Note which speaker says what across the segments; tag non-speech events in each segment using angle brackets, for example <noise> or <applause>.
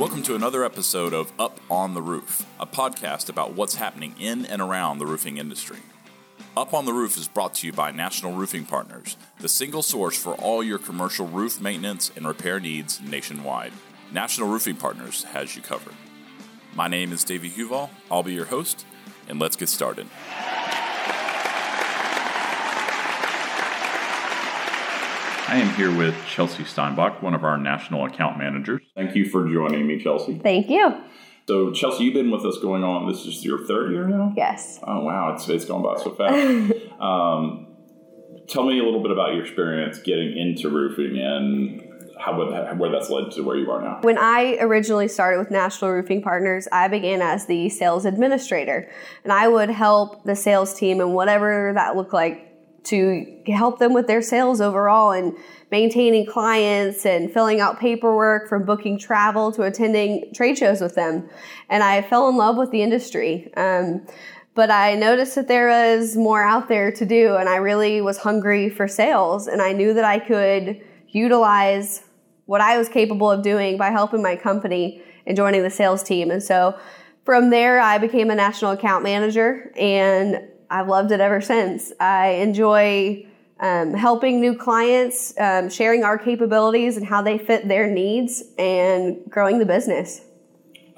Speaker 1: Welcome to another episode of Up on the Roof, a podcast about what's happening in and around the roofing industry. Up on the Roof is brought to you by National Roofing Partners, the single source for all your commercial roof maintenance and repair needs nationwide. National Roofing Partners has you covered. My name is Davey Huval. I'll be your host, and let's get started. I am here with Chelsea Steinbock, one of our national account managers. Thank you for joining me, Chelsea.
Speaker 2: Thank you.
Speaker 1: So, Chelsea, you've been with us going on. This is your third year now.
Speaker 2: Yes.
Speaker 1: Oh wow, it's it's gone by so fast. <laughs> um, tell me a little bit about your experience getting into roofing and how where that's led to where you are now.
Speaker 2: When I originally started with National Roofing Partners, I began as the sales administrator, and I would help the sales team and whatever that looked like to help them with their sales overall and maintaining clients and filling out paperwork from booking travel to attending trade shows with them. And I fell in love with the industry. Um, but I noticed that there was more out there to do, and I really was hungry for sales. And I knew that I could utilize what I was capable of doing by helping my company and joining the sales team. And so from there, I became a national account manager, and I've loved it ever since. I enjoy um, helping new clients, um, sharing our capabilities and how they fit their needs, and growing the business.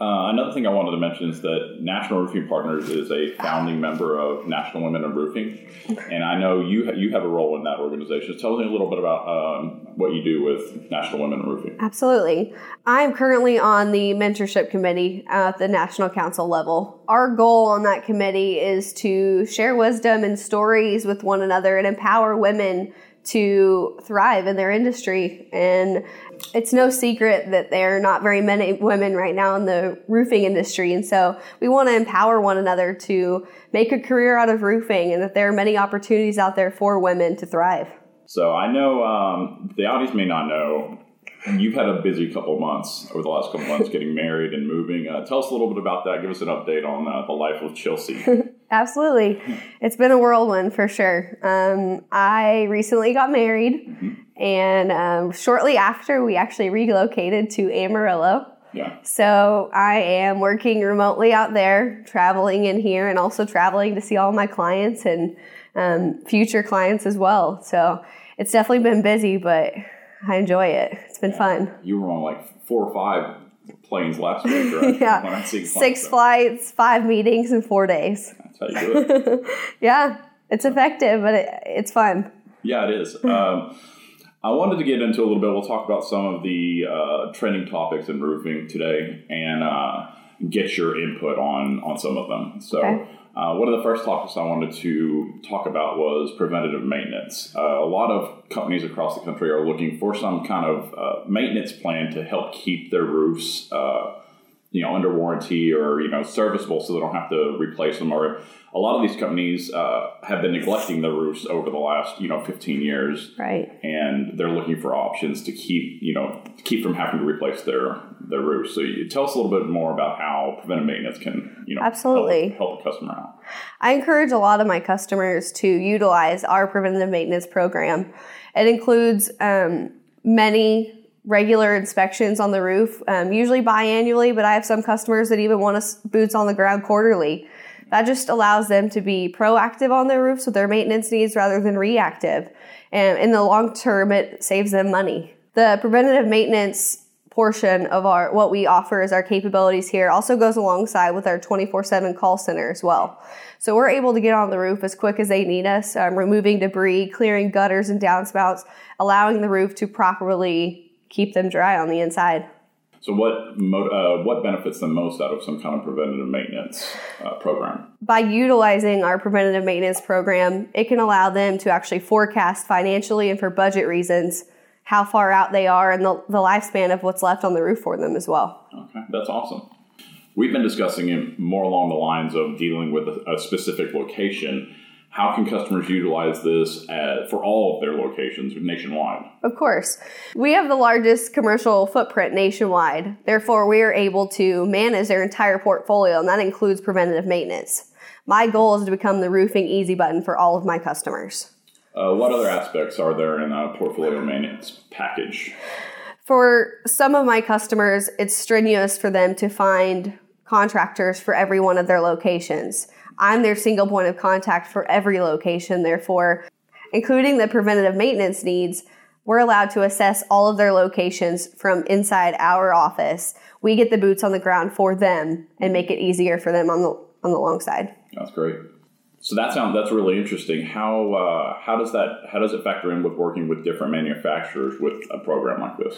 Speaker 1: Uh, another thing I wanted to mention is that National Roofing Partners is a founding member of National Women in Roofing, and I know you ha- you have a role in that organization. Tell me a little bit about um, what you do with National Women in Roofing.
Speaker 2: Absolutely, I'm currently on the mentorship committee at the national council level. Our goal on that committee is to share wisdom and stories with one another and empower women to thrive in their industry. And it's no secret that there are not very many women right now in the roofing industry. And so we want to empower one another to make a career out of roofing and that there are many opportunities out there for women to thrive.
Speaker 1: So I know um, the audience may not know. You've had a busy couple months over the last couple months getting married and moving. Uh, tell us a little bit about that. Give us an update on uh, the life of Chelsea. <laughs>
Speaker 2: Absolutely. It's been a whirlwind for sure. Um, I recently got married, mm-hmm. and um, shortly after, we actually relocated to Amarillo.
Speaker 1: Yeah.
Speaker 2: So I am working remotely out there, traveling in here, and also traveling to see all my clients and um, future clients as well. So it's definitely been busy, but I enjoy it. It's been fun.
Speaker 1: You were on like four or five planes last week, <laughs> right?
Speaker 2: yeah. Six flights, five meetings in four days That's
Speaker 1: how you do it. <laughs>
Speaker 2: yeah, it's effective, but it, it's fun.
Speaker 1: Yeah, it is. <laughs> Um, I wanted to get into a little bit. We'll talk about some of the uh, trending topics in roofing today, and uh, get your input on on some of them. So. Okay. Uh, one of the first topics I wanted to talk about was preventative maintenance. Uh, a lot of companies across the country are looking for some kind of uh, maintenance plan to help keep their roofs uh, you know under warranty or you know serviceable so they don't have to replace them. Or a lot of these companies uh, have been neglecting their roofs over the last you know 15 years.
Speaker 2: Right.
Speaker 1: And they're looking for options to keep you know keep from having to replace their their roof. so you tell us a little bit more about how preventive maintenance can you know
Speaker 2: absolutely
Speaker 1: help, help the customer out
Speaker 2: i encourage a lot of my customers to utilize our preventive maintenance program it includes um, many regular inspections on the roof, um, usually biannually, but I have some customers that even want us boots on the ground quarterly. That just allows them to be proactive on their roofs with their maintenance needs rather than reactive. And in the long term, it saves them money. The preventative maintenance portion of our what we offer as our capabilities here also goes alongside with our 24/7 call center as well. So we're able to get on the roof as quick as they need us, um, removing debris, clearing gutters and downspouts, allowing the roof to properly keep them dry on the inside.
Speaker 1: So, what uh, what benefits them most out of some kind of preventative maintenance uh, program?
Speaker 2: By utilizing our preventative maintenance program, it can allow them to actually forecast financially and for budget reasons how far out they are and the, the lifespan of what's left on the roof for them as well.
Speaker 1: Okay, that's awesome. We've been discussing it more along the lines of dealing with a, a specific location how can customers utilize this at, for all of their locations nationwide?
Speaker 2: Of course. We have the largest commercial footprint nationwide. Therefore, we are able to manage their entire portfolio, and that includes preventative maintenance. My goal is to become the roofing easy button for all of my customers.
Speaker 1: Uh, what other aspects are there in a portfolio maintenance package?
Speaker 2: For some of my customers, it's strenuous for them to find contractors for every one of their locations. I'm their single point of contact for every location, therefore, including the preventative maintenance needs, we're allowed to assess all of their locations from inside our office. We get the boots on the ground for them and make it easier for them on the on the long side.
Speaker 1: That's great. So that sounds that's really interesting. How uh, how does that how does it factor in with working with different manufacturers with a program like this?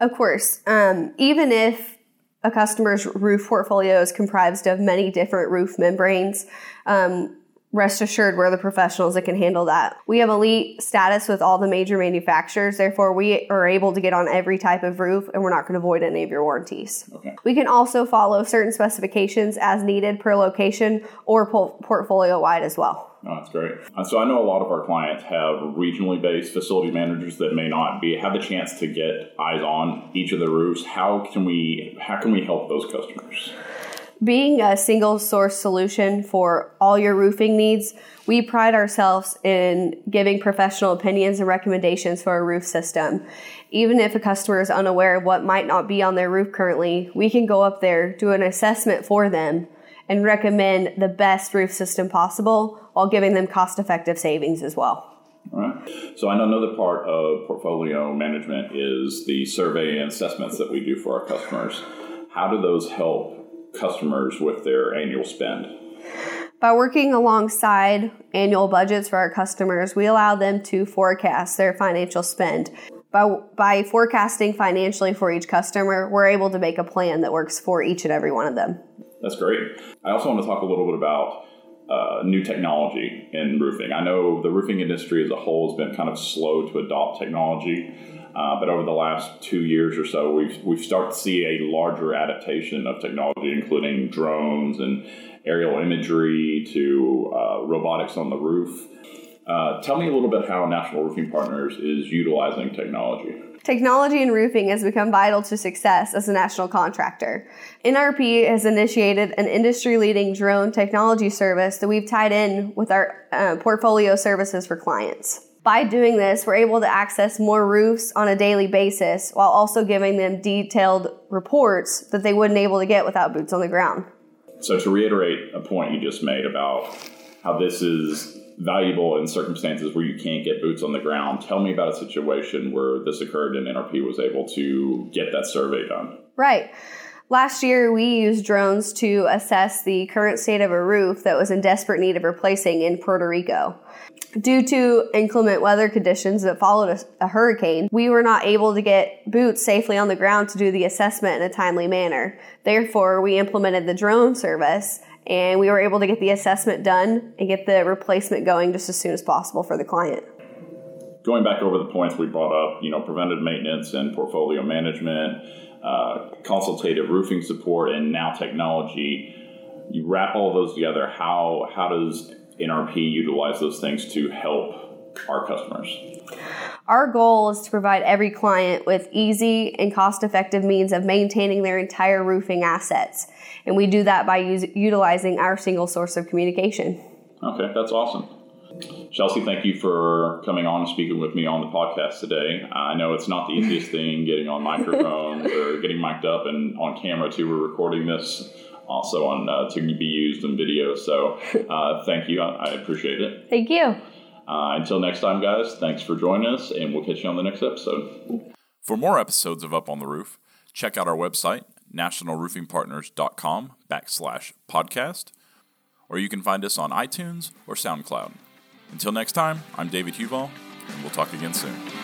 Speaker 2: Of course, um, even if a customer's roof portfolio is comprised of many different roof membranes. Um, rest assured we're the professionals that can handle that. We have elite status with all the major manufacturers, therefore we are able to get on every type of roof and we're not going to void any of your warranties. Okay. We can also follow certain specifications as needed per location or portfolio wide as well.
Speaker 1: Oh, that's great. Uh, so I know a lot of our clients have regionally based facility managers that may not be have the chance to get eyes on each of the roofs. How can we how can we help those customers?
Speaker 2: Being a single source solution for all your roofing needs, we pride ourselves in giving professional opinions and recommendations for a roof system. Even if a customer is unaware of what might not be on their roof currently, we can go up there, do an assessment for them, and recommend the best roof system possible while giving them cost effective savings as well.
Speaker 1: All right. So I know another part of portfolio management is the survey and assessments that we do for our customers. How do those help customers with their annual spend?
Speaker 2: By working alongside annual budgets for our customers, we allow them to forecast their financial spend. By, by forecasting financially for each customer, we're able to make a plan that works for each and every one of them.
Speaker 1: That's great. I also want to talk a little bit about uh, new technology in roofing. I know the roofing industry as a whole has been kind of slow to adopt technology. Uh, but over the last two years or so, we've we've started to see a larger adaptation of technology, including drones and aerial imagery to uh, robotics on the roof. Uh, tell me a little bit how National Roofing Partners is utilizing technology.
Speaker 2: Technology in roofing has become vital to success as a national contractor. NRP has initiated an industry leading drone technology service that we've tied in with our uh, portfolio services for clients. By doing this, we're able to access more roofs on a daily basis while also giving them detailed reports that they wouldn't be able to get without boots on the ground.
Speaker 1: So to reiterate a point you just made about how this is valuable in circumstances where you can't get boots on the ground, tell me about a situation where this occurred and NRP was able to get that survey done.
Speaker 2: Right. Last year, we used drones to assess the current state of a roof that was in desperate need of replacing in Puerto Rico. Due to inclement weather conditions that followed a, a, hurricane, we were not able to get boots safely on the ground to do the assessment in a timely manner. Therefore, we implemented the drone service and we were able to get the assessment done and get the replacement going just as soon as possible for the client.
Speaker 1: Going back over the points we brought up, you know, preventive maintenance and portfolio management, uh, consultative roofing support, and now technology. You wrap all those together. How how does NRP utilize those things to help our customers?
Speaker 2: Our goal is to provide every client with easy and cost effective means of maintaining their entire roofing assets. And we do that by use, utilizing our single source of communication.
Speaker 1: Okay, that's awesome. Chelsea, thank you for coming on and speaking with me on the podcast today. I know it's not the easiest thing getting on microphones or getting mic'd up and on camera too. We're recording this also on uh, to be used in video. So uh, thank you. I, appreciate it.
Speaker 2: Thank you.
Speaker 1: Uh, until next time, guys, thanks for joining us, and we'll catch you on the next episode.
Speaker 3: For more episodes of Up on the Roof, check out our website, nationalroofingpartners.com backslash podcast, or you can find us on iTunes or SoundCloud. Until next time, I'm David Huval, and we'll talk again soon.